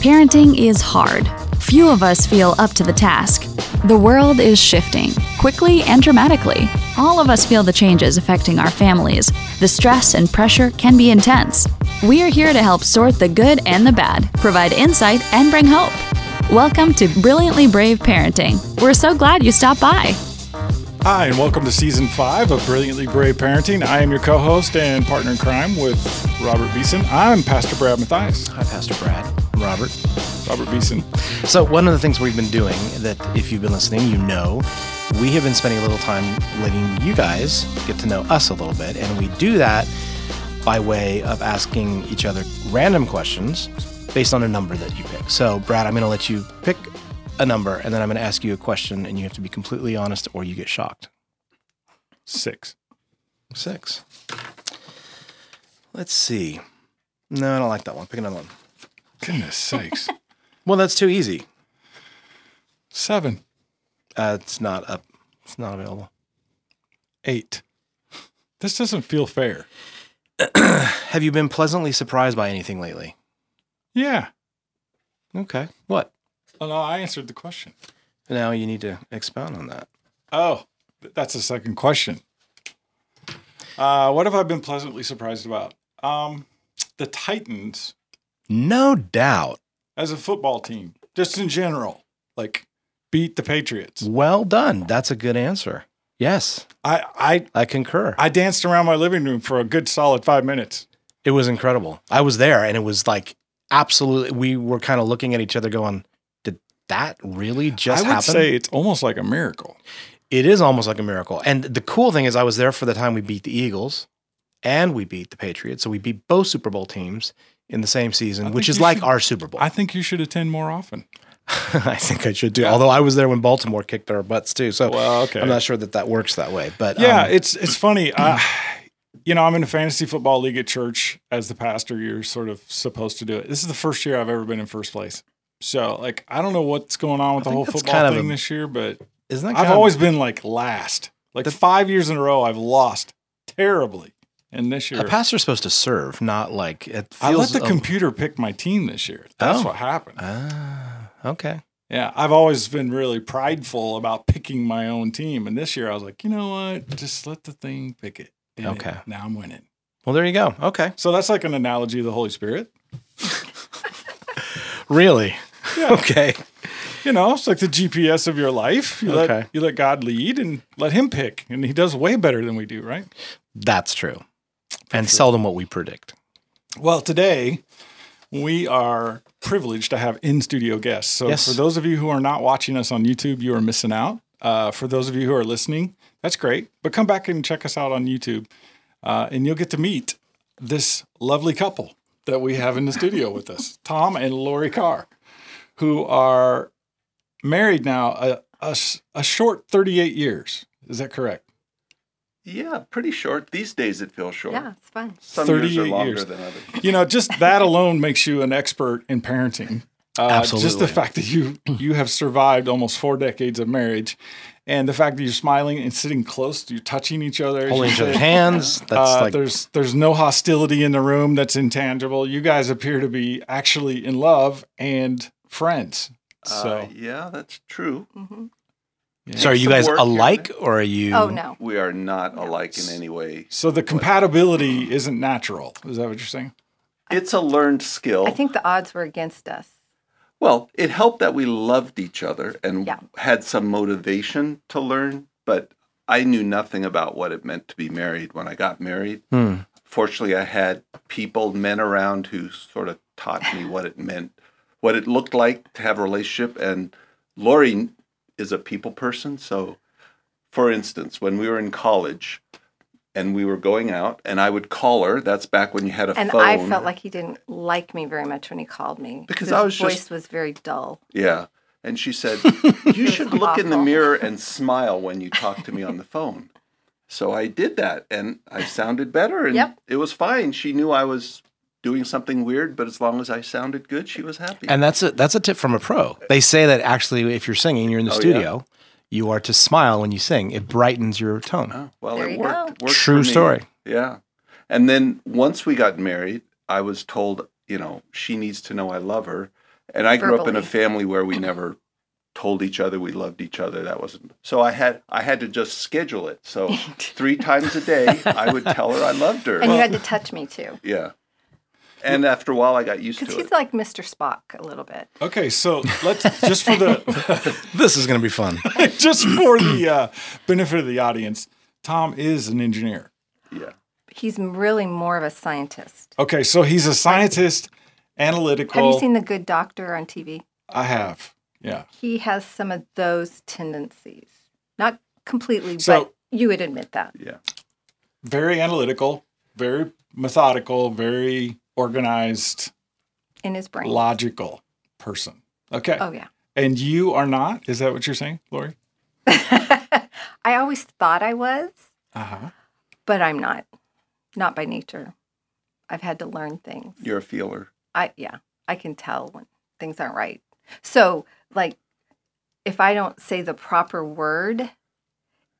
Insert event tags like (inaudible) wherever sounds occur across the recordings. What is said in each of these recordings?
Parenting is hard. Few of us feel up to the task. The world is shifting, quickly and dramatically. All of us feel the changes affecting our families. The stress and pressure can be intense. We are here to help sort the good and the bad, provide insight, and bring hope. Welcome to Brilliantly Brave Parenting. We're so glad you stopped by. Hi, and welcome to season five of Brilliantly Brave Parenting. I am your co host and partner in crime with Robert Beeson. I'm Pastor Brad Mathias. Hi, Pastor Brad. I'm Robert. Robert Beeson. So, one of the things we've been doing that, if you've been listening, you know, we have been spending a little time letting you guys get to know us a little bit. And we do that by way of asking each other random questions based on a number that you pick. So, Brad, I'm going to let you pick a number and then I'm going to ask you a question and you have to be completely honest or you get shocked. Six. Six. Let's see. No, I don't like that one. Pick another one. Goodness sakes. (laughs) Well, that's too easy. Seven. Uh, it's not up. It's not available. Eight. This doesn't feel fair. (clears throat) Have you been pleasantly surprised by anything lately? Yeah. Okay. What? Oh, no, I answered the question. Now you need to expound on that. Oh, that's the second question. Uh, what have I been pleasantly surprised about? Um, the Titans No doubt. as a football team, just in general, like beat the Patriots. Well done. That's a good answer. Yes, I, I, I concur. I danced around my living room for a good solid five minutes. it was incredible. I was there and it was like absolutely, we were kind of looking at each other going, that really just happened. I would happen? say it's almost like a miracle. it is almost like a miracle. And the cool thing is, I was there for the time we beat the Eagles and we beat the Patriots. So we beat both Super Bowl teams in the same season, which is like should- our Super Bowl. I think you should attend more often. (laughs) I think I should do. Although I was there when Baltimore kicked our butts too, so Well, okay. I'm not sure that that works that way. But Yeah, um, it's it's funny. (clears throat) Uh, you know, I'm in a fantasy football league at church. As the pastor, you're sort of supposed to do it. This is the first year I've ever been in first place. So, like, I don't know what's going on with the whole football kind of thing a- this year, but isn't that I've of- always been like last. Like the, five years in a row, I've lost terribly. And this year, a pastor's supposed to serve, not like it I let the a- computer pick my team this year. That's Oh. what happened. Ah, okay. Yeah, I've always been really prideful about picking my own team, and this year I was like, you know what? Just let the thing pick it. And Okay. now I'm winning. Well, there you go. Okay. So that's like an analogy of the Holy Spirit. (laughs) Really? Yeah. (laughs) Okay. You know, it's like the GPS of your life. You Okay. let you let God lead and let Him pick, and He does way better than we do, right? That's true. And seldom what we predict. Well, today we are privileged to have in studio guests. So Yes. for those of you who are not watching us on YouTube, you are missing out. Uh, for those of you who are listening, that's great. But come back and check us out on YouTube, uh, and you'll get to meet this lovely couple that we have in the studio with us, Tom and Lori Carr, who are married now a, a, a short 38 years. Is that correct? Yeah, pretty short. These days it feels short. Yeah, it's fun. Some years are longer years. than others. you know, just that alone makes you an expert in parenting. Uh, Just the fact that you you have survived almost four decades of marriage, and the fact that you're smiling and sitting close, you're touching each other, Holding each other's hands. That's Uh, like there's there's no hostility in the room that's intangible. You guys appear to be actually in love and friends. So Uh, yeah, that's true. So are you guys work here alike or are you Oh no. We are not alike in any way. so the compatibility isn't natural. Is that what you're saying? It's a learned skill. I think the odds were against us. well, it helped that we loved each other and Yeah. had some motivation to learn, but I knew nothing about what it meant to be married when I got married. Hmm. Fortunately, I had people, men around who sort of taught me what it meant, what it looked like to have a relationship. And Lori is a people person. So, for instance, when we were in college and we were going out, and I would call her, that's back when you had a phone. And phone. I felt like he didn't like me very much when he called me. Because his I was voice just- was very dull. Yeah. And she said, (laughs) You should look in the mirror and (laughs) smile when you talk to me on the phone. So I did that and I sounded better and Yep. it was fine. She knew I was doing something weird, but as long as I sounded good, she was happy. And that's a that's a tip from a pro. They say that actually, if you're singing, you're in the Oh, yeah? studio, you are to smile when you sing. It brightens your tone. Oh, well, There it worked. worked True story. Yeah. And then once we got married, I was told, you know, she needs to know I love her. And I grew up in a family where we never told each other we loved each other. That wasn't so. I had I had to just schedule it. So (laughs) three times a day, I would tell her I loved her. And you had to touch me too. yeah. And after a while, I got used to it. Because he's like Mr. Spock a little bit. Okay, so let's just for the (laughs) This is going to be fun. (laughs) just for the uh, benefit of the audience, Tom is an engineer. Yeah. He's really more of a scientist. Okay, so he's a scientist, analytical. Have you seen The Good Doctor on TV? I have. Yeah. He has some of those tendencies. Not completely, So- but you would admit that. Yeah. Very analytical, very methodical, very organized, In his brain. logical person. Okay. Oh, yeah. And you are not? Is that what you're saying, Lori? (laughs) I always thought I was, Uh huh. but I'm not. Not by nature. I've had to learn things. You're a feeler. I yeah, I can tell when things aren't right. So, like if I don't say the proper word,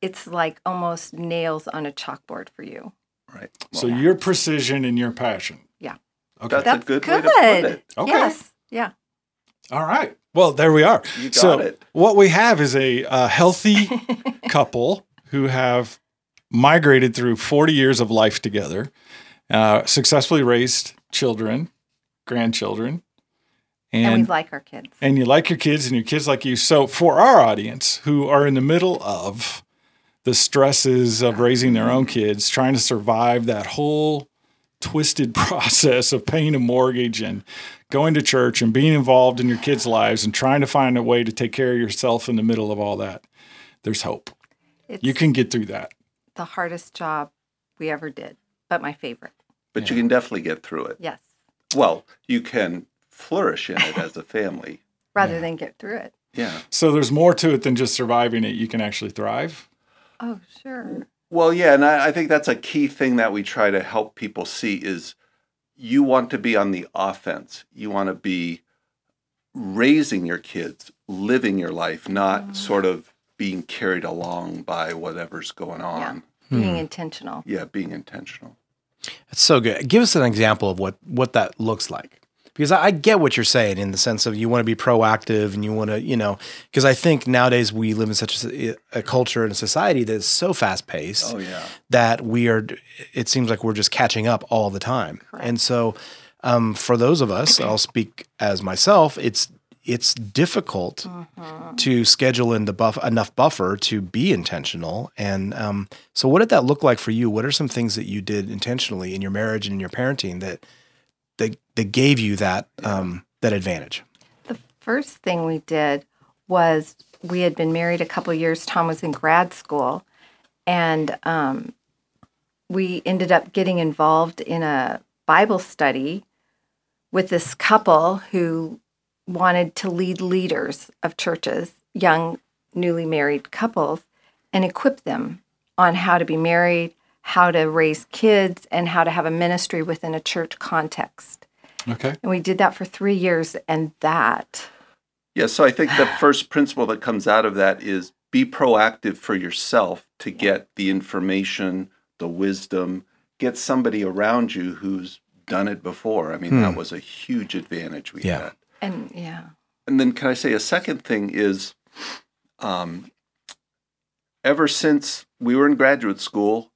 it's like almost nails on a chalkboard for you. Right. So Well, your precision and your passion. Yeah. Okay. That's a good way to put it. Okay. Yes. Yeah. All right. Well, there we are. You got so it. what we have is a, uh healthy (laughs) couple who have migrated through 40 years of life together, uh, successfully raised children, grandchildren, And, and we like our kids. and you like your kids and your kids like you. So for our audience who are in the middle of the stresses of raising their own kids, trying to survive that whole twisted (laughs) process of paying a mortgage and going to church and being involved in your kids' lives and trying to find a way to take care of yourself in the middle of all that, there's hope. It's You can get through that. the hardest job we ever did, but my favorite. But you can definitely get through it. Yes. Well, you can flourish in it as a (laughs) family. Rather than get through it. Yeah. So there's more to it than just surviving it. You can actually thrive. Oh, sure. Well, yeah, and I, I think that's a key thing that we try to help people see is you want to be on the offense. You want to be raising your kids, living your life, not mm. sort of being carried along by whatever's going on. Being hmm. intentional. Yeah, being intentional. It's so good. Give us an example of what what that looks like. Because I, I get what you're saying in the sense of you want to be proactive and you want to, you know, because I think nowadays we live in such a, a culture and a society that is so fast paced Oh yeah. that we are, it seems like we're just catching up all the time. And so um, for those of us, I'll speak as myself, it's, it's difficult to schedule in the buff enough buffer to be intentional. And um, so, what did that look like for you? What are some things that you did intentionally in your marriage and in your parenting that that that gave you that um, that advantage? The first thing we did was we had been married a couple years. Tom was in grad school, and um, we ended up getting involved in a Bible study with this couple who wanted to lead leaders of churches, young, newly married couples, and equip them on how to be married, how to raise kids, and how to have a ministry within a church context. Okay. And we did that for three years, and that Yeah, so I think the (sighs) first principle that comes out of that is be proactive for yourself to get the information, the wisdom, get somebody around you who's done it before. I mean, that was a huge advantage we Yeah. had. And yeah, And then, can I say a second thing is, um, ever since we were in graduate school,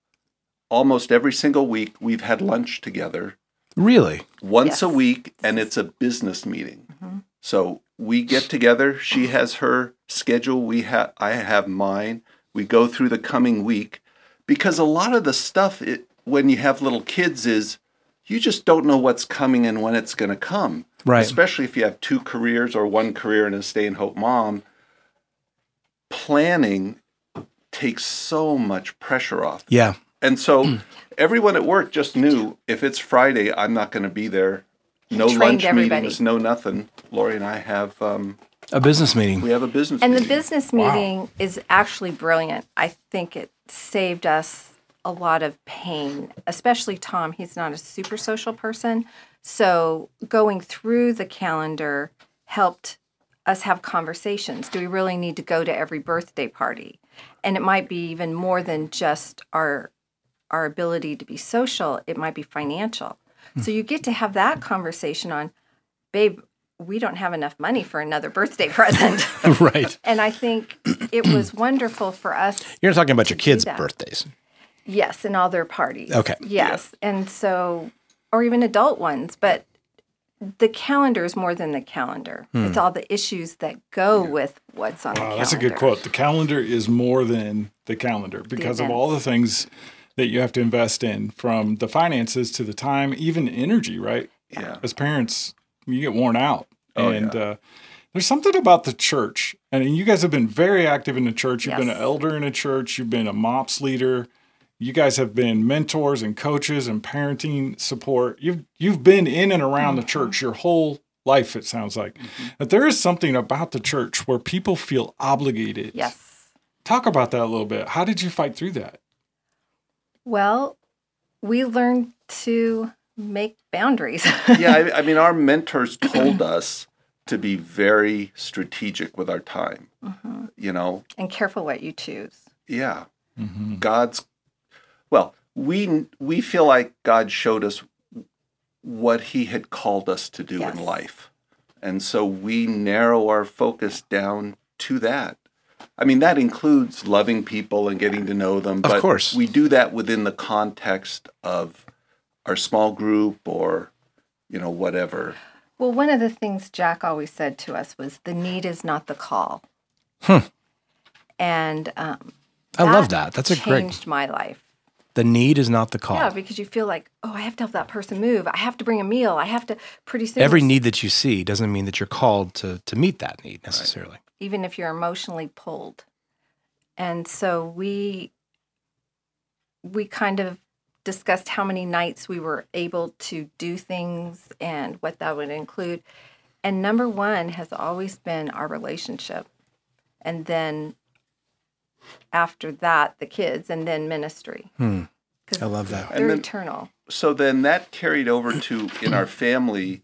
almost every single week we've had lunch together Really? once a week, and it's a business meeting. Mm-hmm. So we get together. She has her schedule. We have I have mine. We go through the coming week because a lot of the stuff it, when you have little kids is you just don't know what's coming and when it's going to come. Right. Especially if you have two careers or one career and a stay and hope mom. Planning takes so much pressure off. Yeah. And so everyone at work just knew if it's Friday, I'm not going to be there. No trained lunch everybody. meetings, no nothing. Lori and I have um, A business meeting. we have a business and the business meeting is actually brilliant. I think it saved us a lot of pain, especially Tom. He's not a super social person, so going through the calendar helped us have conversations. Do we really need to go to every birthday party? And it might be even more than just our our ability to be social. It might be financial. So you get to have that conversation on, babe, we don't have enough money for another birthday (laughs) present. (laughs) right. and I think it was wonderful for us (clears throat) You're talking about your kids' birthdays. Yes, and all their parties. Okay. Yes. And so, or even adult ones, but the calendar is more than the calendar. Hmm. It's all the issues that go with what's on the Wow, calendar. that's a good quote. The calendar is more than the calendar because of all the things that you have to invest in from the finances to the time, even energy, right? Yeah. As parents, you get worn out. Oh, and yeah. uh, there's something about the church. And you guys have been very active in the church. You've been an elder in a church, you've been a MOPS leader. You guys have been mentors and coaches and parenting support. You've you've been in and around the church your whole life, it sounds like. But there is something about the church where people feel obligated. Yes. Talk about that a little bit. How did you fight through that? Well, we learned to make boundaries. (laughs) yeah, I, I mean, our mentors told (clears throat) us to be very strategic with our time. Mm-hmm. You know, and careful what you choose. yeah, Mm-hmm. God's. Well, we we feel like God showed us what He had called us to do Yes. in life, and so we narrow our focus down to that. I mean, that includes loving people and getting to know them. But Of but course. we do that within the context of our small group or, you know, whatever. Well, one of the things Jack always said to us was the need is not the call. Hmm. And um, I love that. That's a great. changed my life. The need is not the call. Yeah, because you feel like, oh, I have to help that person move. I have to bring a meal. I have to pretty soon. Every need that you see doesn't mean that you're called to to meet that need necessarily. Even if you're emotionally pulled. And so we we kind of discussed how many nights we were able to do things and what that would include. And number one has always been our relationship. And then after that, the kids, and then ministry. Hmm. 'Cause I love that. They're And then- eternal. so then that carried over to in our family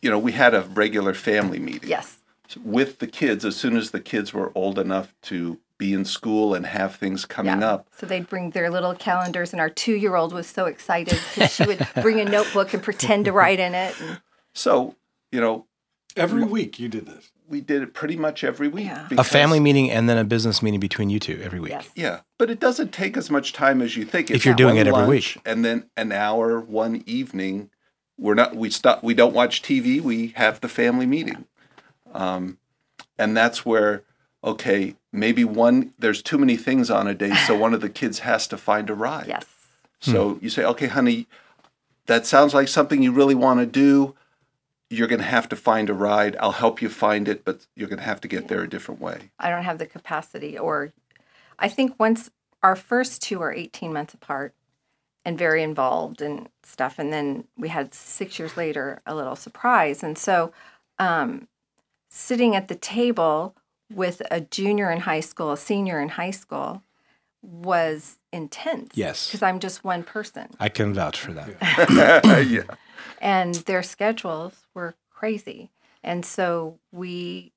you know we had a regular family meeting Yes. With the kids as soon as the kids were old enough to be in school and have things coming Yeah. up So they'd bring their little calendars, and our two year old was so excited because she would bring a notebook and pretend to write in it. And so you know Every week you did this. we did it pretty much every week Yeah. A family meeting and then a business meeting between you two every week. yes. yeah but it doesn't take as much time as you think If you're doing it every week. and then an hour one evening we're not we stop we don't watch tv we have the family meeting um, and that's where okay maybe one there's too many things on a day so one of the kids has to find a ride Yes. so you say okay honey that sounds like something you really want to do you're going to have to find a ride i'll help you find it but you're going to have to get there a different way I don't have the capacity, or I think once our first two are 18 months apart and very involved and stuff. And then we had six years later a little surprise. And so um, sitting at the table with a junior in high school, a senior in high school was intense. Yes. Because I'm just one person. I can vouch for that. (laughs) yeah and their schedules were crazy. And so we,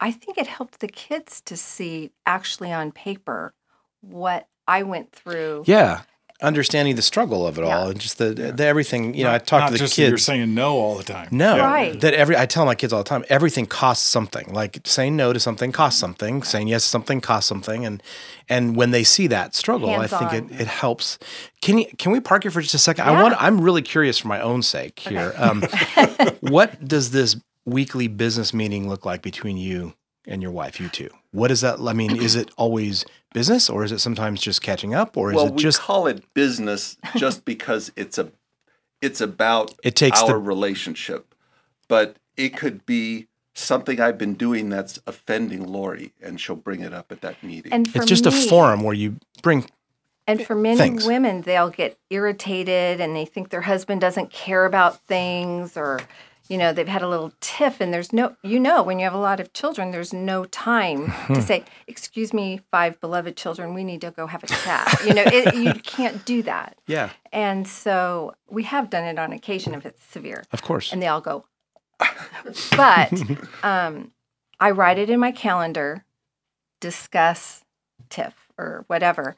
I think it helped the kids to see actually on paper what I went through. Yeah. Understanding the struggle of it Yeah. all and just the, the everything, you know, I talk not to the just that you're saying no all the time. No, Yeah. Right. that every I tell my kids all the time, everything costs something. Like saying no to something costs something, saying yes to something costs something, and and when they see that struggle, I think it, Hands-on. it helps. Can you can we park here for just a second? I want I'm really curious for my own sake here. Um, (laughs) what does this weekly business meeting look like between you and your wife, you two? What is that? I mean, is it always business, or is it sometimes just catching up, or is well, it we just call it business just (laughs) because it's a it's about It takes our the- relationship, but it could be something I've been doing that's offending Lori, and she'll bring it up at that meeting. And it's just a forum where you bring And for many things. women, they'll get irritated and they think their husband doesn't care about things or, you know, they've had a little tiff and there's no, you know, when you have a lot of children, there's no time to say, excuse me, five beloved children, we need to go have a chat. You know, it, you (laughs) can't do that. yeah, And so we have done it on occasion if it's severe. of course. And they all go, but (laughs) um, I write it in my calendar, discuss TIFF or whatever.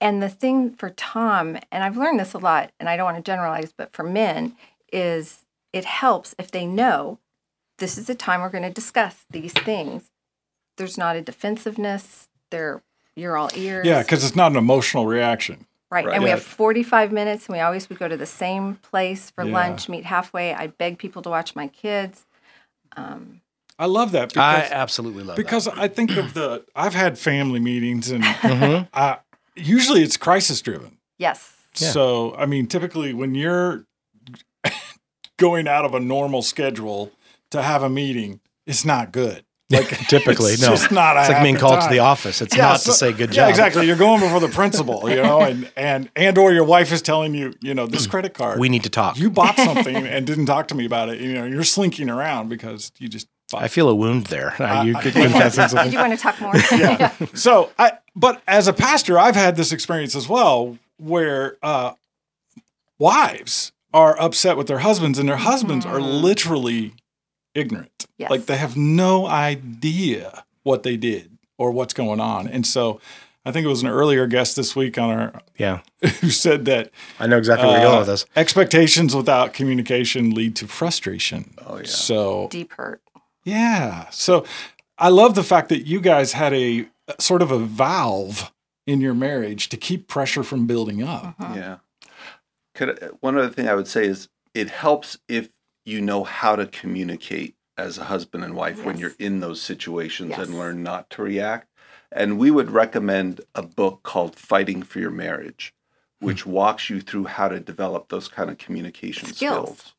And the thing for Tom, and I've learned this a lot, and I don't want to generalize, but for men, is it helps if they know this is the time we're going to discuss these things. There's not a defensiveness. There, you're all ears. Yeah, because it's not an emotional reaction. Right. Right. And we have 45 minutes, and we always would go to the same place for Yeah. lunch, meet halfway. I beg people to watch my kids. Um, I love that I absolutely love it. because I think of the I've had family meetings and that. (laughs) Mhm. I, usually it's crisis driven. yes. Yeah. So I mean, typically when you're going out of a normal schedule to have a meeting, it's not good. Like (laughs) Typically, it's no. just not. It's like being happy called to the office. It's Yeah, not so- to say good Yeah, job. exactly. You're going before the principal, you know, and and and or your wife is telling you, you know, this credit card. We need to talk. you bought (laughs) something and didn't talk to me about it. You know, you're slinking around because you just. Bought I feel a wound there. you could confess Did (laughs) something. you want to talk more? yeah. So I, but as a pastor, I've had this experience as well, where uh, wives are upset with their husbands, and their husbands are literally ignorant. Yes. Like they have no idea what they did or what's going on, and so. I think it was an earlier guest this week on our Yeah, (laughs) who said that I know exactly where you're going uh, with this. expectations without communication lead to frustration. Oh, yeah. So Deep hurt. yeah. So I love the fact that you guys had a sort of a valve in your marriage to keep pressure from building up. Yeah. Could one other thing I would say is it helps if you know how to communicate as a husband and wife when you're in those situations Yes. and learn not to react. And we would recommend a book called Fighting for Your Marriage, which walks you through how to develop those kind of communication Skills. skills.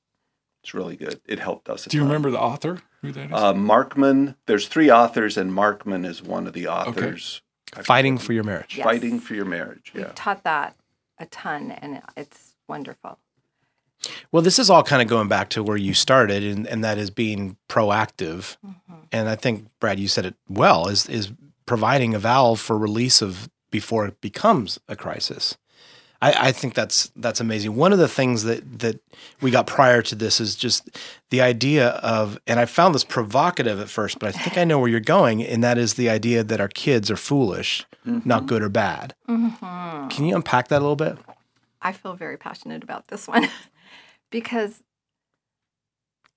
It's really good. It helped us. Do you ton. remember the author? Who that is? Uh, Markman, there's three authors, and Markman is one of the authors. I Fighting for your marriage. Yes. Fighting for your marriage. We've Yeah. taught that a ton, and it's wonderful. Well, this is all kind of going back to where you started, and, and that is being proactive. And I think Brad, you said it well. Is is providing a valve for release of before it becomes a crisis. I, I think that's that's amazing. One of the things that that we got prior to this is just the idea of, and I found this provocative at first, but I think I know where you're going, and that is the idea that our kids are foolish, not good or bad. Mm-hmm. Can you unpack that a little bit? I feel very passionate about this one (laughs) because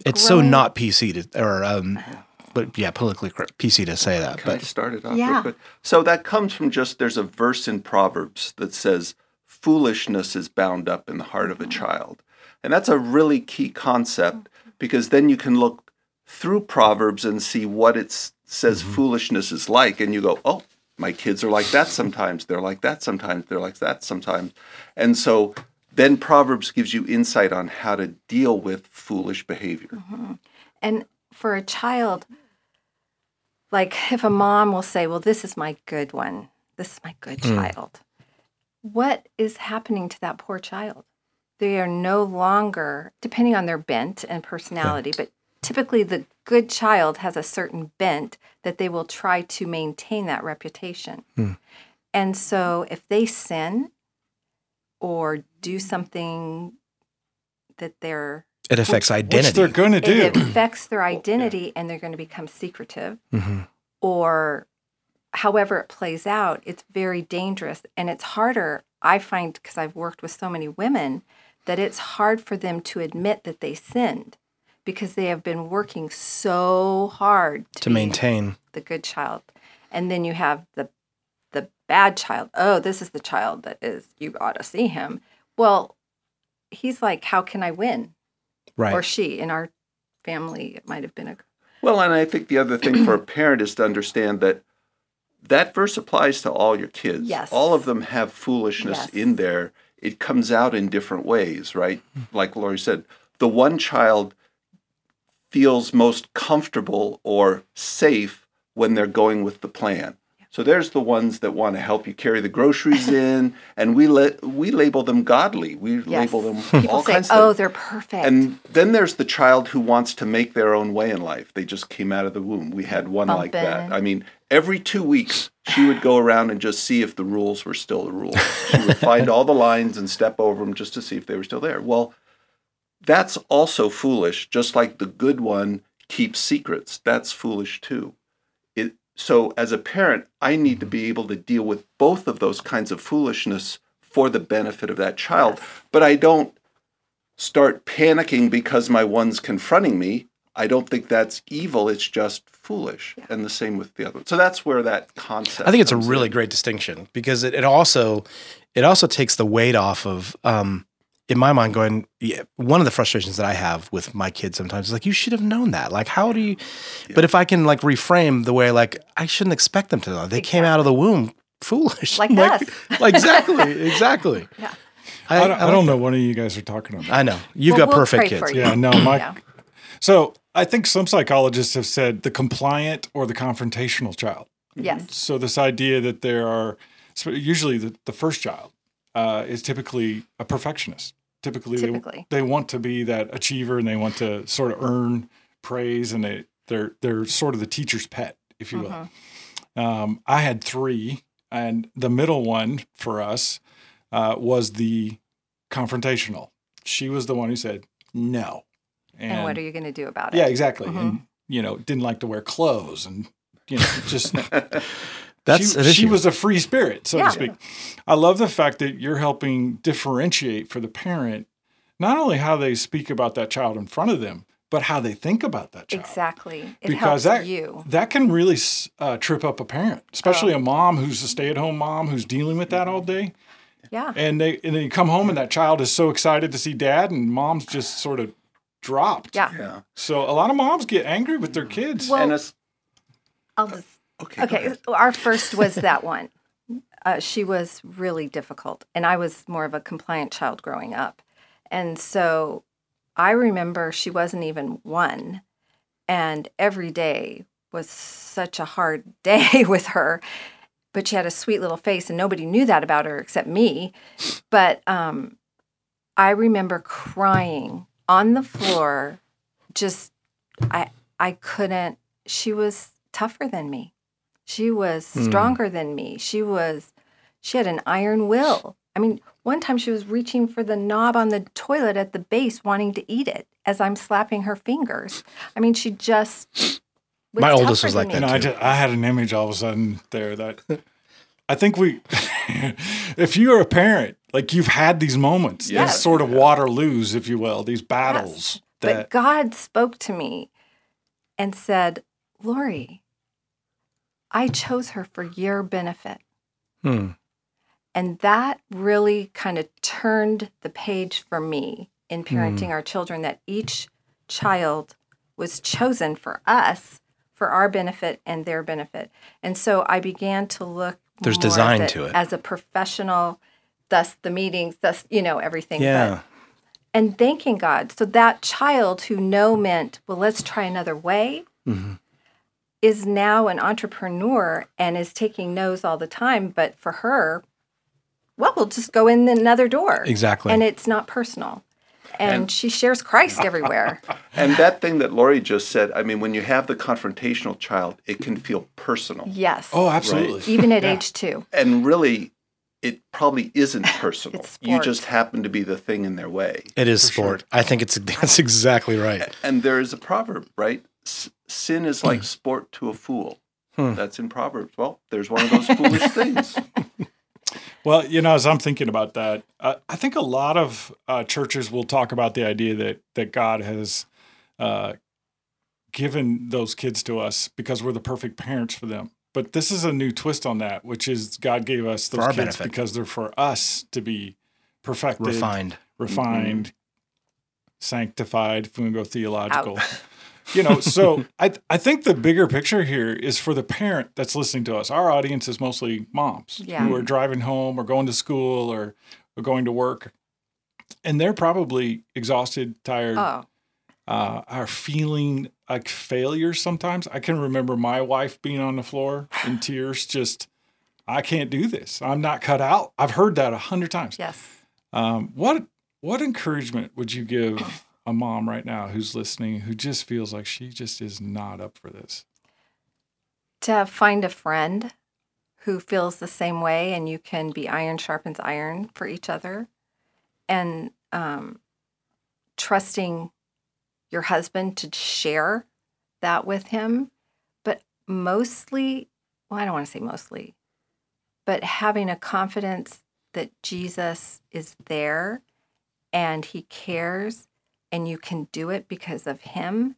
It's so not PC to, or um, uh-huh. but yeah, politically PC to say that. Can I But start it off Yeah. real quick? So that comes from just there's a verse in Proverbs that says foolishness is bound up in the heart of a uh-huh. child. And that's a really key concept because then you can look through Proverbs and see what it s- says mm-hmm. foolishness is like and you go, "Oh, my kids are like that sometimes. They're like that sometimes. They're like that sometimes." And so then Proverbs gives you insight on how to deal with foolish behavior. Mm-hmm. And for a child, like if a mom will say, Well, this is my good one, this is my good hmm. child, what is happening to that poor child? They are no longer, depending on their bent and personality, but typically the good child has a certain bent that they will try to maintain that reputation. And so if they sin or do something that they're it affects Which identity. they're going to do. it affects their identity and they're going to become secretive Mhm. or however it plays out it's very dangerous and it's harder i find because i've worked with so many women that it's hard for them to admit that they sinned because they have been working so hard to, to maintain. the good child and then you have the the bad child oh this is the child that is you ought to see him well he's like how can i win Right. or she in our family it might have been a Well, and I think the other thing for a (clears throat) parent is to understand that that verse applies to all your kids. Yes. All of them have foolishness Yes. in there. It comes out in different ways, right? Mm-hmm. Like Lori said, the one child feels most comfortable or safe when they're going with the plan. So there's the ones that want to help you carry the groceries (laughs) in, and we let we label them godly. We yes. label them people all say kinds oh of they're perfect and then there's the child who wants to make their own way in life. They just came out of the womb. We had one like that. I mean, every two weeks, she would go around and just see if the rules were still the rules. She would find (laughs) all the lines and step over them just to see if they were still there. Well, that's also foolish, just like the good one keeps secrets. That's foolish too. It, so, as a parent, I need to be able to deal with both of those kinds of foolishness for the benefit of that child. But I don't start panicking because my one's confronting me. I don't think that's evil. It's just foolish. And the same with the other one. So that's where that concept. I think it's a really in. great distinction because it, it also it also takes the weight off of um in my mind going yeah, one of the frustrations that I have with my kids sometimes is like you should have known that like how do you but if I can like reframe the way like I shouldn't expect them to know they came out of the womb foolish Like (laughs) us. (laughs) like exactly exactly (laughs) Yeah. I, I, don't, I like don't that. know what you guys are talking about. I know you've Well, got we'll perfect pray for kids you. Yeah, no, my. Yeah. So I think some psychologists have said the compliant or the confrontational child. Yes. So this idea that there are usually the, the first child uh, is typically a perfectionist. Typically, Typically. They, they want to be that achiever and they want to sort of earn praise and they they're they're sort of the teacher's pet, if you will. Mm-hmm. Um, I had three, and the middle one for us uh, was the confrontational. She was the one who said no. And, what are you going to do about it? Yeah, exactly. Mm-hmm. And you know, didn't like to wear clothes and you know, just (laughs) that's she, she was a free spirit, so Yeah. to speak. I love the fact that you're helping differentiate for the parent not only how they speak about that child in front of them, but how they think about that child. Exactly. It Because helps that you. that can really uh, trip up a parent, especially a mom who's a stay-at-home mom who's dealing with that all day. Yeah. And they and then you come home and that child is so excited to see dad, and mom's just sort of dropped. Yeah. Yeah. So a lot of moms get angry with their kids. Well, and it's I'll just okay. Okay, our first was that one. Uh, she was really difficult, and I was more of a compliant child growing up. And so I remember she wasn't even one, and every day was such a hard (laughs) day with her. But she had a sweet little face, and nobody knew that about her except me. But um, I remember crying on the floor. Just I I couldn't. She was tougher than me. She was hmm. stronger than me. She was she had an iron will. I mean, one time she was reaching for the knob on the toilet at the base wanting to eat it as I'm slapping her fingers. I mean, she just was My oldest was like me. that and I, too. just, I had an image all of a sudden there that I think we, (laughs) if you're a parent, like you've had these moments, Yes. these sort of Waterloos, if you will, these battles But that God spoke to me and said, Lori, I chose her for your benefit. Hmm. And that really kind of turned the page for me in parenting our children that each child was chosen for us for our benefit and their benefit. And so I began to look There's design at to it. as a professional, thus the meetings, thus, you know, everything. But yeah and thanking God. So that child who no meant, well, let's try another way, Mm-hmm. Is now an entrepreneur and is taking no's all the time. But for her, well, we'll just go in another door. Exactly. And it's not personal. And, she shares Christ everywhere. (laughs) And that thing that Lori just said, I mean, when you have the confrontational child, it can feel personal. yes. oh, absolutely. Even at age two. And really, it probably isn't (laughs) personal. It's you just happen to be the thing in their way. it is sport I think it's (laughs) that's exactly right And there is a proverb, right? S- sin is like sport to a fool. Hmm. That's in Proverbs. Well, there's one of those foolish (laughs) things. Well, you know, as I'm thinking about that, uh, I think a lot of uh, churches will talk about the idea that that God has uh, given those kids to us because we're the perfect parents for them. But this is a new twist on that, which is God gave us those kids benefit. because they're for us to be perfected, refined refined, sanctified, if we want go theological. You know, so (laughs) I I think the bigger picture here is for the parent that's listening to us. Our audience is mostly moms Yeah. who are driving home or going to school or, or going to work. And they're probably exhausted, tired, Oh, uh, are feeling like failures sometimes. I can remember my wife being on the floor in (sighs) tears, just, I can't do this. I'm not cut out. I've heard that a hundred times. yes. Um, what what encouragement would you give (clears throat) a mom right now who's listening who just feels like she just is not up for this? To find a friend who feels the same way and you can be iron sharpens iron for each other and um, trusting your husband to share that with him but mostly well i don't want to say mostly but having a confidence that jesus is there and he cares and you can do it because of him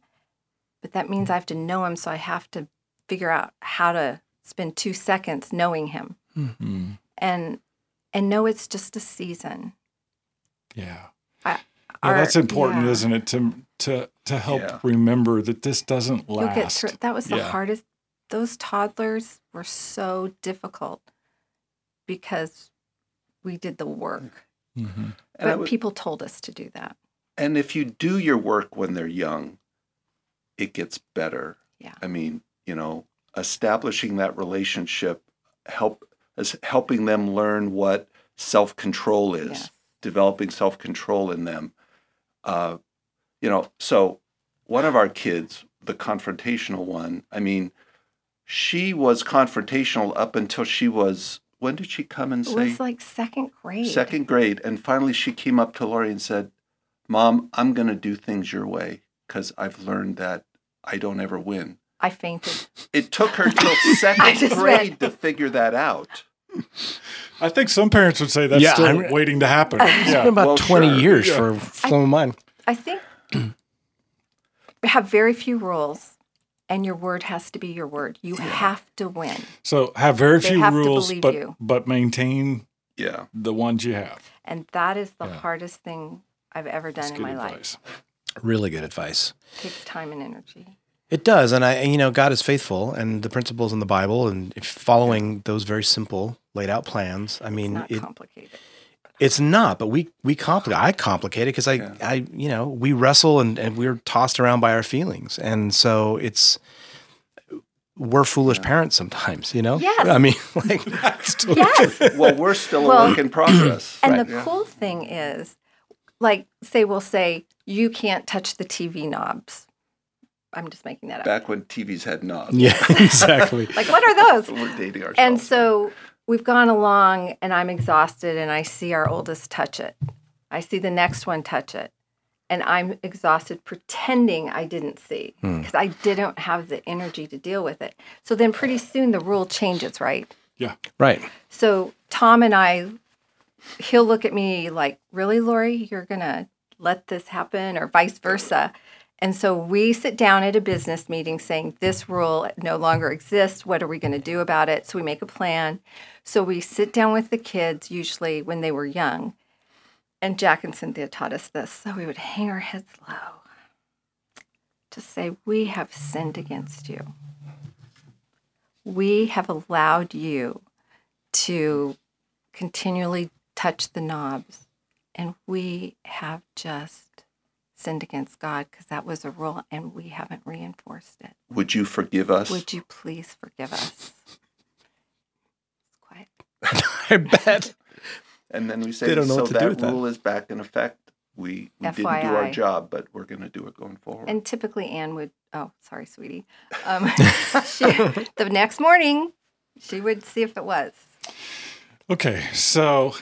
but that means I have to know him. So I have to figure out how to spend two seconds knowing him Mm. and and know it's just a season. Yeah. I, Yeah, our- that's important, yeah. isn't it? To to to help Yeah. remember that this doesn't You'll last. get through. That was the Yeah. hardest. Those toddlers were so difficult because we did the work, Mhm. But would- people told us to do that. And if you do your work when they're young, it gets better. Yeah. I mean, you know, establishing that relationship help is helping them learn what self control is, Yes. developing self control in them. Uh, you know, so one of our kids, the confrontational one, I mean, she was confrontational up until she was. When did she come and say It was like second grade. second grade and finally she came up to Lori and said mom i'm going to do things your way because i've learned that i don't ever win I fainted. it took her (laughs) till second just grade to figure that out I think some parents would say that's Yeah, still I'm- waiting to happen. It's been about Well, 20 sure. years Yeah. for some of mine. I think we have very few rules, and your word has to be your word. You have to win, So have very They few have rules, believe but you. but maintain yeah the ones you have. and that is the Yeah. hardest thing I've ever done That's in good my life. Really good advice. It takes time and energy. It does, and I, and, you know, God is faithful, and the principles in the Bible, and following those very simple, laid out plans. I mean, It's not it, complicated. it's not, but we we complicate. I complicate it because I, Yeah. I, you know, we wrestle and, and we're tossed around by our feelings, and so it's we're foolish parents sometimes. You know, Yes. I mean, (laughs) like, (laughs) Yes. well we're still Well, a work in progress And Right. the Yeah. cool thing is, like, say we'll say you can't touch the TV knobs. I'm just making that up. back when tvs had knobs yeah, (laughs) exactly. (laughs) Like, what are those? we're dating ourselves And so we've gone along, and I'm exhausted, and I see our oldest touch it. I see the next one touch it. And I'm exhausted pretending I didn't see hmm. because I didn't have the energy to deal with it. So then pretty soon the rule changes, right? Yeah. Right. So Tom and I, he'll look at me like, really, Lori, you're going to let this happen, or vice versa. And so we sit down at a business meeting saying, this rule no longer exists. What are we going to do about it? So we make a plan. So we sit down with the kids, usually when they were young. And Jack and Cynthia taught us this. So we would hang our heads low to say, We have sinned against you. We have allowed you to continually touch the knobs. And we have just sinned against God because that was a rule and we haven't reinforced it. would you forgive us Would you please forgive us? It's quiet. (laughs) I bet. and then we say They don't know so what to that with that." rule is back in effect we, we didn't do our job but we're going to do it going forward And typically Anne would, oh, sorry, sweetie. Um, (laughs) she, the next morning, she would see if it was. Okay, so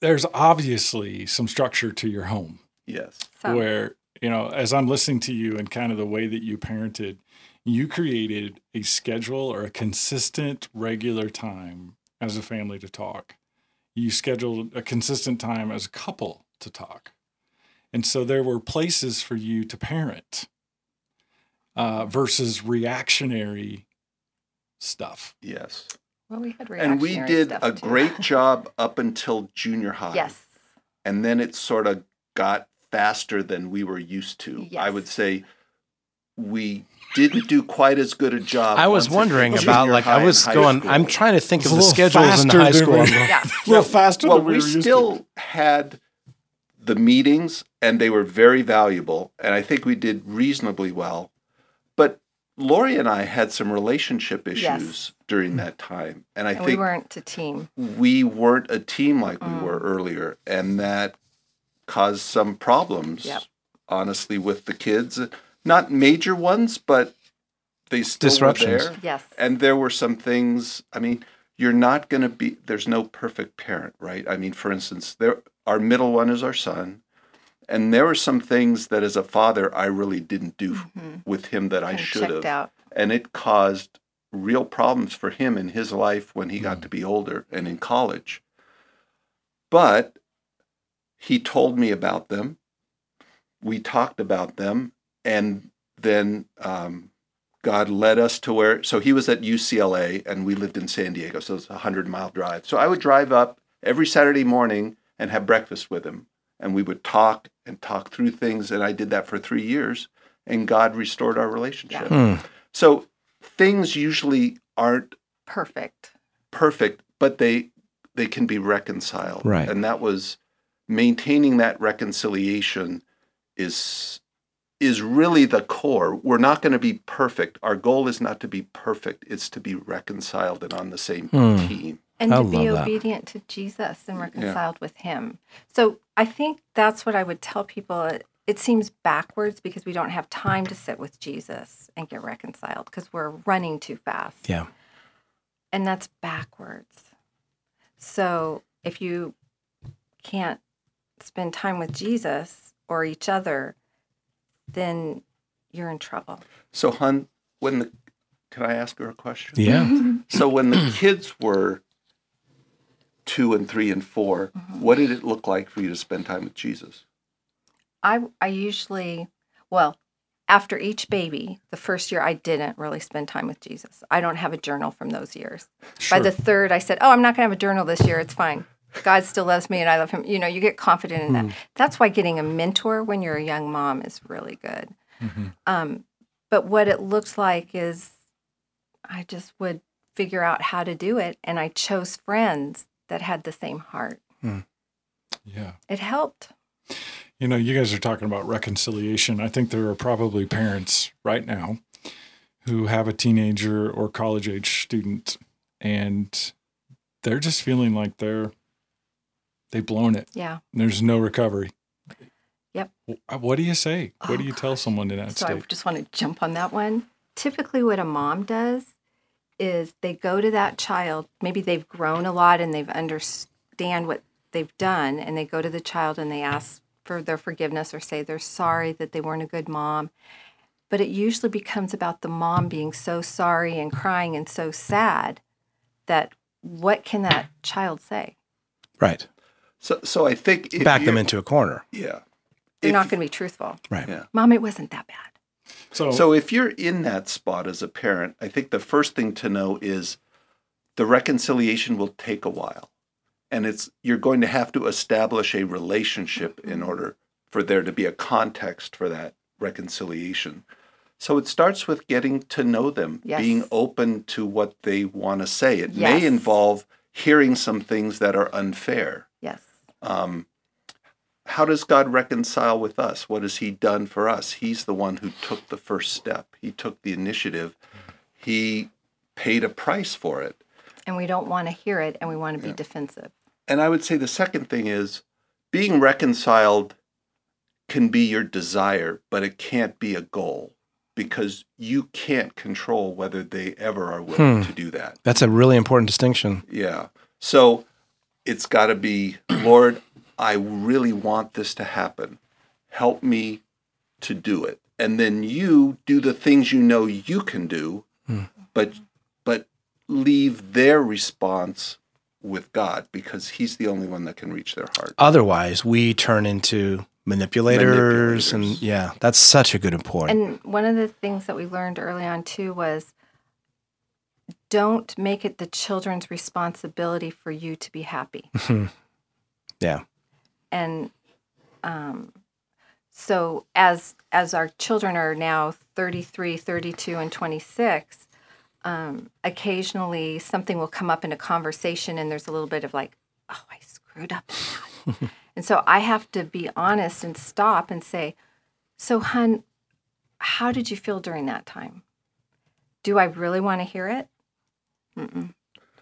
there's obviously some structure to your home yes So, where, you know, as I'm listening to you and kind of the way that you parented, you created a schedule or a consistent, regular time as a family to talk. You scheduled a consistent time as a couple to talk. And so there were places for you to parent uh, versus reactionary stuff. yes well, we had and we did stuff, a too. great job up until junior high. Yes. And then it sort of got faster than we were used to. I would say we didn't do quite as good a job. I was wondering about like I was going. school. I'm trying to think of the little schedules in faster high school. we- I'm going, Yeah. (laughs) A little faster well, than we, we were used to. still had the meetings and they were very valuable. And I think we did reasonably well. But Lori and I had some relationship issues Yes. during that time. And I And we weren't a team. we weren't a team like we Mm. were earlier, and that caused some problems. Yep. Honestly, with the kids, not major ones, but they still Disruptions. were there. Yes. And there were some things. I mean, you're not going to be. There's no perfect parent, right? I mean, for instance, there our middle one is our son, and there were some things that, as a father, I really didn't do Mhm. with him that I Kinda should have out. and it caused real problems for him in his life when he got to be older and in college. But he told me about them. We talked about them, and then um, God led us to where. So he was at UCLA, and we lived in San Diego, so it's a hundred mile drive. So I would drive up every Saturday morning and have breakfast with him, and we would talk and talk through things. And I did that for three years, and God restored our relationship. Hmm. So things usually aren't Perfect. perfect, but they they can be reconciled. Right. And that was maintaining that reconciliation is is really the core. We're not going to be perfect. Our goal is not to be perfect. It's to be reconciled and on the same Hmm. team. and I to be love that. obedient to Jesus and reconciled with Him. So I think that's what I would tell people. It, it seems backwards because we don't have time to sit with Jesus and get reconciled because we're running too fast. Yeah. And that's backwards. So if you can't spend time with Jesus or each other, then you're in trouble. So hun, when the can I ask her a question? Yeah. So when the kids were two and three and 4 mm-hmm. what did it look like for you to spend time with Jesus? I I usually well after each baby, the first year I didn't really spend time with Jesus. I don't have a journal from those years. Sure. By the third, I said, "Oh, I'm not going to have a journal this year. It's fine. God still loves me, and I love Him." You know, you get confident in that. Hmm. That's why getting a mentor when you're a young mom is really good. Mm-hmm. Um, but what it looks like is, I just would figure out how to do it, and I chose friends that had the same heart. Hmm. yeah. It helped. You know, you guys are talking about reconciliation. I think there are probably parents right now who have a teenager or college age student and they're just feeling like they're they've blown it. Yeah. There's no recovery. Yep. What do you say? What Oh, do you oh, tell someone in that So I just want to jump on that one. Typically, what a mom does is they go to that child. Maybe they've grown a lot and they've understand what they've done, and they go to the child and they ask for their forgiveness or say they're sorry that they weren't a good mom. But it usually becomes about the mom being so sorry and crying and so sad that what can that child say? Right. So so I think if Back them into a corner. Yeah. They're If not going to be truthful. Right. Yeah. Mom, it wasn't that bad. So, So if you're in that spot as a parent, I think the first thing to know is the reconciliation will take a while. And it's you're going to have to establish a relationship in order for there to be a context for that reconciliation. So it starts with getting to know them, Yes. being open to what they want to say. It Yes. may involve hearing some things that are unfair. Yes. Um, how does God reconcile with us? What has He done for us? He's the one who took the first step. He took the initiative. He paid a price for it. And we don't want to hear it and we want to be defensive. And I would say the second thing is being reconciled can be your desire, but it can't be a goal because you can't control whether they ever are willing Hmm. to do that. That's a really important distinction. Yeah. So it's got to be, Lord, I really want this to happen. Help me to do it. And then you do the things you know you can do, hmm. but but leave their response with God because he's the only one that can reach their heart. Otherwise, we turn into manipulators, and yeah, that's such a good point. And one of the things that we learned early on too was don't make it the children's responsibility for you to be happy. (laughs) yeah. And um, so as as our children are now 33, 32 and 26, um, occasionally something will come up in a conversation and there's a little bit of like, oh, I screwed up (laughs) and so I have to be honest and stop and say, so hun, how did you feel during that time? Do I really want to hear it?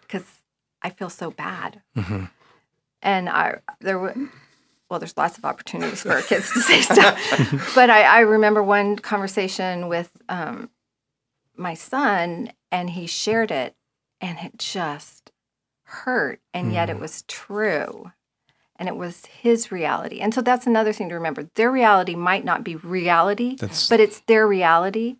Because I feel so bad. And I there were well, there's lots of opportunities for our kids to say stuff. (laughs) but I, I remember one conversation with um, my son, and he shared it, and it just hurt, and yet it was true. And it was his reality. And so that's another thing to remember. Their reality might not be reality, That's- but it's their reality.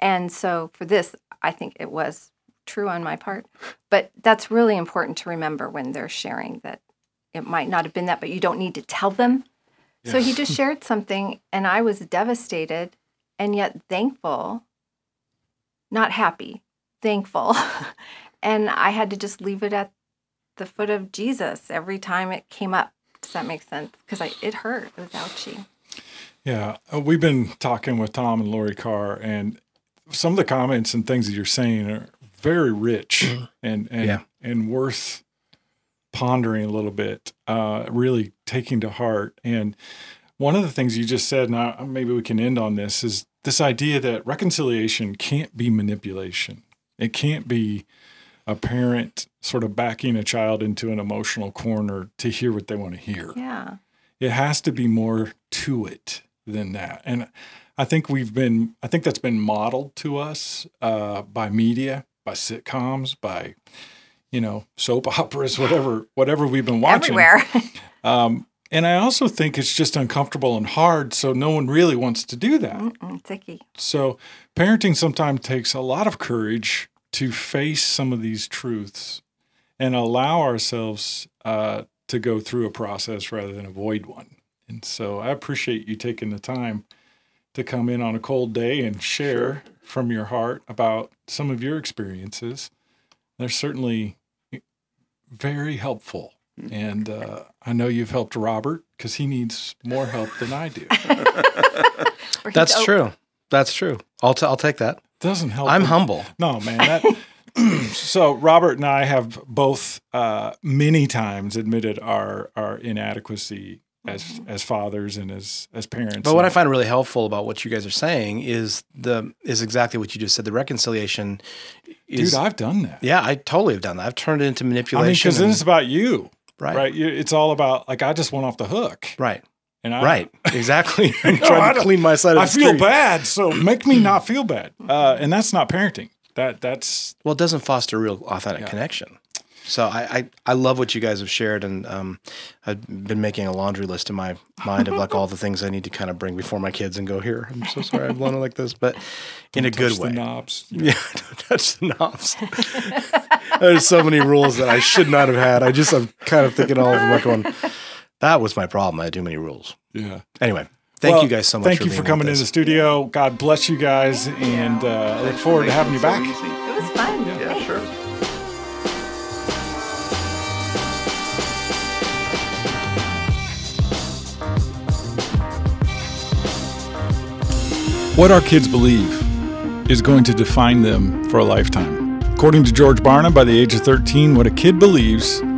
And so for this, I think it was true on my part. But that's really important to remember when they're sharing that it might not have been that, but you don't need to tell them. So he just shared something, and I was devastated. and yet thankful, not happy, thankful. (laughs) and I had to just leave it at the foot of Jesus every time it came up. Does that make sense? Because it hurt. It was ouchy. Yeah, uh, we've been talking with Tom and Lori Carr, and some of the comments and things that you're saying are very rich and and Yeah. and worth pondering a little bit, uh, really taking to heart. And one of the things you just said, and I, maybe we can end on this, is this idea that reconciliation can't be manipulation. It can't be a parent sort of backing a child into an emotional corner to hear what they want to hear Yeah. it has to be more to it than that and i think we've been i think that's been modeled to us uh, by media by sitcoms by you know soap (laughs) operas whatever whatever we've been watching Everywhere. (laughs) um, and i also think it's just uncomfortable and hard so no one really wants to do that Mm-mm, it's icky. so parenting sometimes takes a lot of courage to face some of these truths and allow ourselves uh, to go through a process rather than avoid one. And so I appreciate you taking the time to come in on a cold day and share from your heart about some of your experiences. They're certainly very helpful. And uh, I know you've helped Robert because he needs more help than I do. (laughs) That's op- true. That's true. I'll, t- I'll take that. Doesn't help. I'm him. humble. No, man. That, (clears throat) so Robert and I have both uh, many times admitted our our inadequacy as as fathers and as as parents. But what I find really helpful about what you guys are saying is the is exactly what you just said. The reconciliation is dude, I've done that. yeah, I totally have done that. I've turned it into I mean, manipulation. because then it's about you, right, right? It's all about like I just went off the hook, right, and I, right, (laughs) exactly. I'm No, (laughs) I trying to clean my side of I feel street. bad, so make me not feel bad, uh, and that's not parenting. That that's Well, it doesn't foster real authentic Yeah. connection. So I, I I love what you guys have shared, and um, I've been making a laundry list in my mind of like all the things I need to kind of bring before my kids and go here. I'm so sorry I've blown it like this, but in a good way. The knobs. (laughs) Yeah, don't touch the knobs. There's so many rules that I should not have had. I just I'm kind of thinking all of them like going, that was my problem. I had too many rules. Yeah. Anyway, thank Well, you guys so much. Thank for you for coming in the studio. God bless you guys, and uh, I look forward to having you back. What our kids believe is going to define them for a lifetime. According to George Barna, by the age of 13, what a kid believes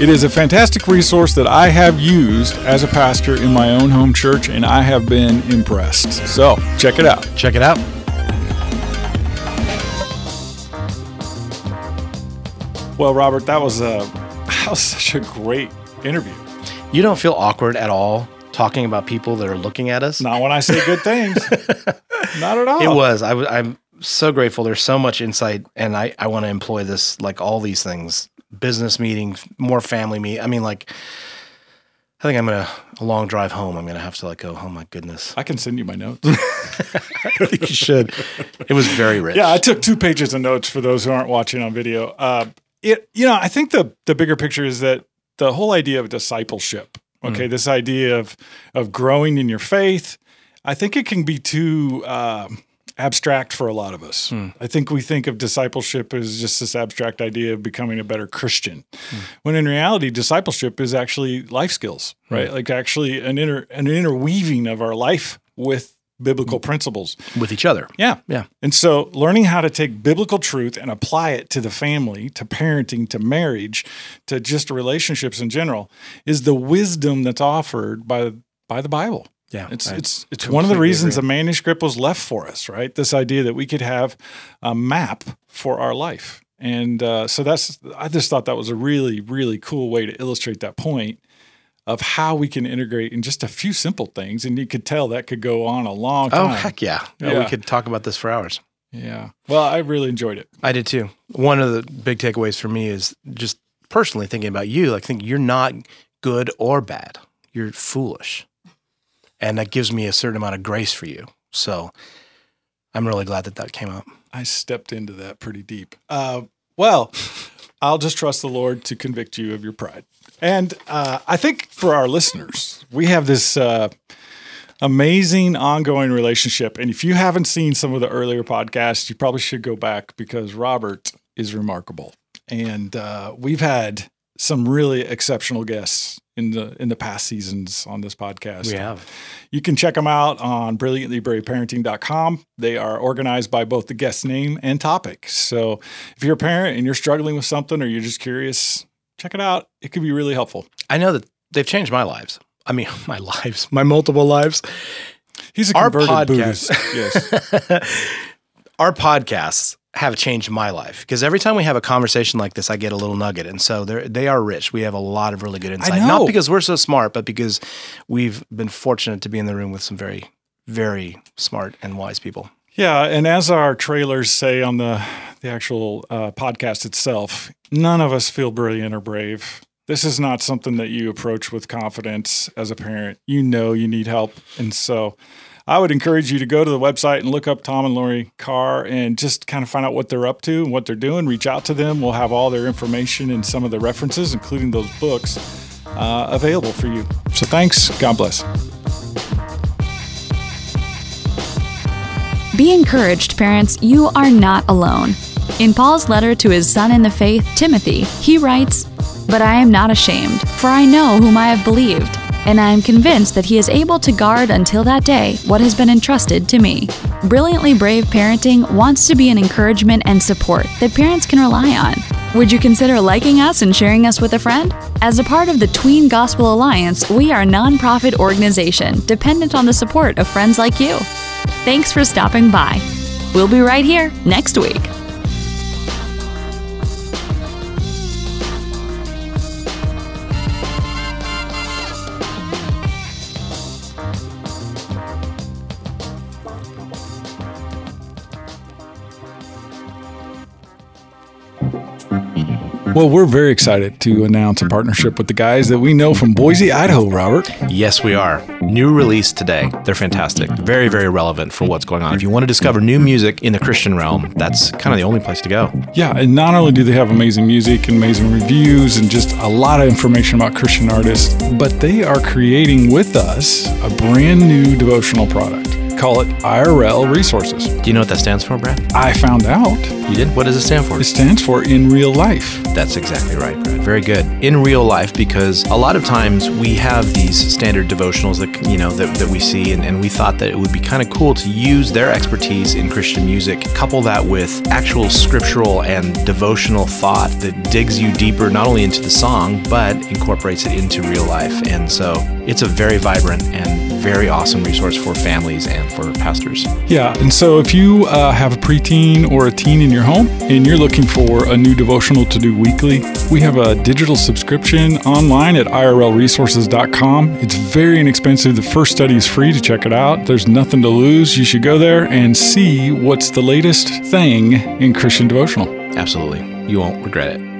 It is a fantastic resource that I have used as a pastor in my own home church, and I have been impressed. So check it out. Check it out. Well, Robert, that was uh, a (laughs) that was such a great interview. You don't feel awkward at all talking about people that are looking at us. Not when I say good things. (laughs) Not at all. It was. I, am so grateful. There's so much insight, and I, I want to employ this like all these things business meetings, more family meet. I mean, like, I think I'm gonna a long drive home. I'm gonna have to like go. Oh my goodness! I can send you my notes. (laughs) I think you should. It was very rich. yeah, I took two pages of notes for those who aren't watching on video. Uh, it, you know, I think the the bigger picture is that the whole idea of discipleship. Okay, this idea of of growing in your faith. I think it can be too. um abstract for a lot of us. Hmm. I think we think of discipleship as just this abstract idea of becoming a better Christian, hmm. when in reality, discipleship is actually life skills, hmm. right? Like actually an inter an interweaving of our life with biblical principles. with each other. Yeah. Yeah. And so learning how to take biblical truth and apply it to the family, to parenting, to marriage, to just relationships in general is the wisdom that's offered by by the Bible. Yeah, It's I it's it's one of the reasons agree. the manuscript was left for us, right? This idea that we could have a map for our life. And uh, so that's I just thought that was a really really cool way to illustrate that point of how we can integrate in just a few simple things and you could tell that could go on a long time. Oh heck yeah. Yeah, Yeah. We could talk about this for hours. Yeah. Well, I really enjoyed it. I did too. One of the big takeaways for me is just personally thinking about you. Like, think you're not good or bad. You're foolish, and that gives me a certain amount of grace for you. So, I'm really glad that that came up. I stepped into that pretty deep. Uh, well, I'll just trust the Lord to convict you of your pride. And uh, I think for our listeners, we have this uh, amazing ongoing relationship. And if you haven't seen some of the earlier podcasts, you probably should go back because Robert is remarkable. And uh, we've had some really exceptional guests in the in the past seasons on this podcast. We have. You can check them out on brilliantlybraveparenting.com. They are organized by both the guest name and topic. So if you're a parent and you're struggling with something or you're just curious, check it out. It could be really helpful. I know that they've changed my lives. I mean, (laughs) my lives, my multiple lives. He's a Our converted podcast- Buddhist. (laughs) Yes. Our podcasts have changed my life because every time we have a conversation like this, I get a little nugget, and so they they are rich. We have a lot of really good insight, not because we're so smart, but because we've been fortunate to be in the room with some very, very smart and wise people. Yeah, and as our trailers say on the the actual uh, podcast itself, none of us feel brilliant or brave. This is not something that you approach with confidence as a parent. You know you need help, and so I would encourage you to go to the website and look up Tom and Lori Carr and just kind of find out what they're up to and what they're doing. Reach out to them. We'll have all their information and some of the references, including those books, uh, available for you. So thanks. God bless. Be encouraged, parents, you are not alone. In Paul's letter to his son in the faith, Timothy, he writes, But I am not ashamed, for I know whom I have believed, and I am convinced that he is able to guard until that day what has been entrusted to me. Brilliantly Brave Parenting wants to be an encouragement and support that parents can rely on. Would you consider liking us and sharing us with a friend? As a part of the Tween Gospel Alliance, we are a nonprofit organization dependent on the support of friends like you. Thanks for stopping by. We'll be right here next week. Well, we're very excited to announce a partnership with the guys that we know from Boise, Idaho, Robert. Yes, we are. New release today. They're fantastic. Very, very relevant for what's going on. If you want to discover new music in the Christian realm, that's kind of the only place to go. Yeah, and not only do they have amazing music and amazing reviews and just a lot of information about Christian artists, but they are creating with us a brand new devotional product. Call it IRL Resources. Do you know what that stands for, Brad? I found out You did? What does it stand for? it stands for in real life. That's exactly right, Brad. Very good. In real life, because a lot of times we have these standard devotionals that you know that, that we see, and, and we thought that it would be kind of cool to use their expertise in Christian music, couple that with actual scriptural and devotional thought that digs you deeper not only into the song, but incorporates it into real life. And so it's a very vibrant and very awesome resource for families and for pastors. Yeah, and so if you uh, have a preteen or a teen in your home and you're looking for a new devotional to do weekly, we have a digital subscription online at irlresources.com. It's very inexpensive. The first study is free to check it out. There's nothing to lose. You should go there and see what's the latest thing in Christian devotional. Absolutely. You won't regret it.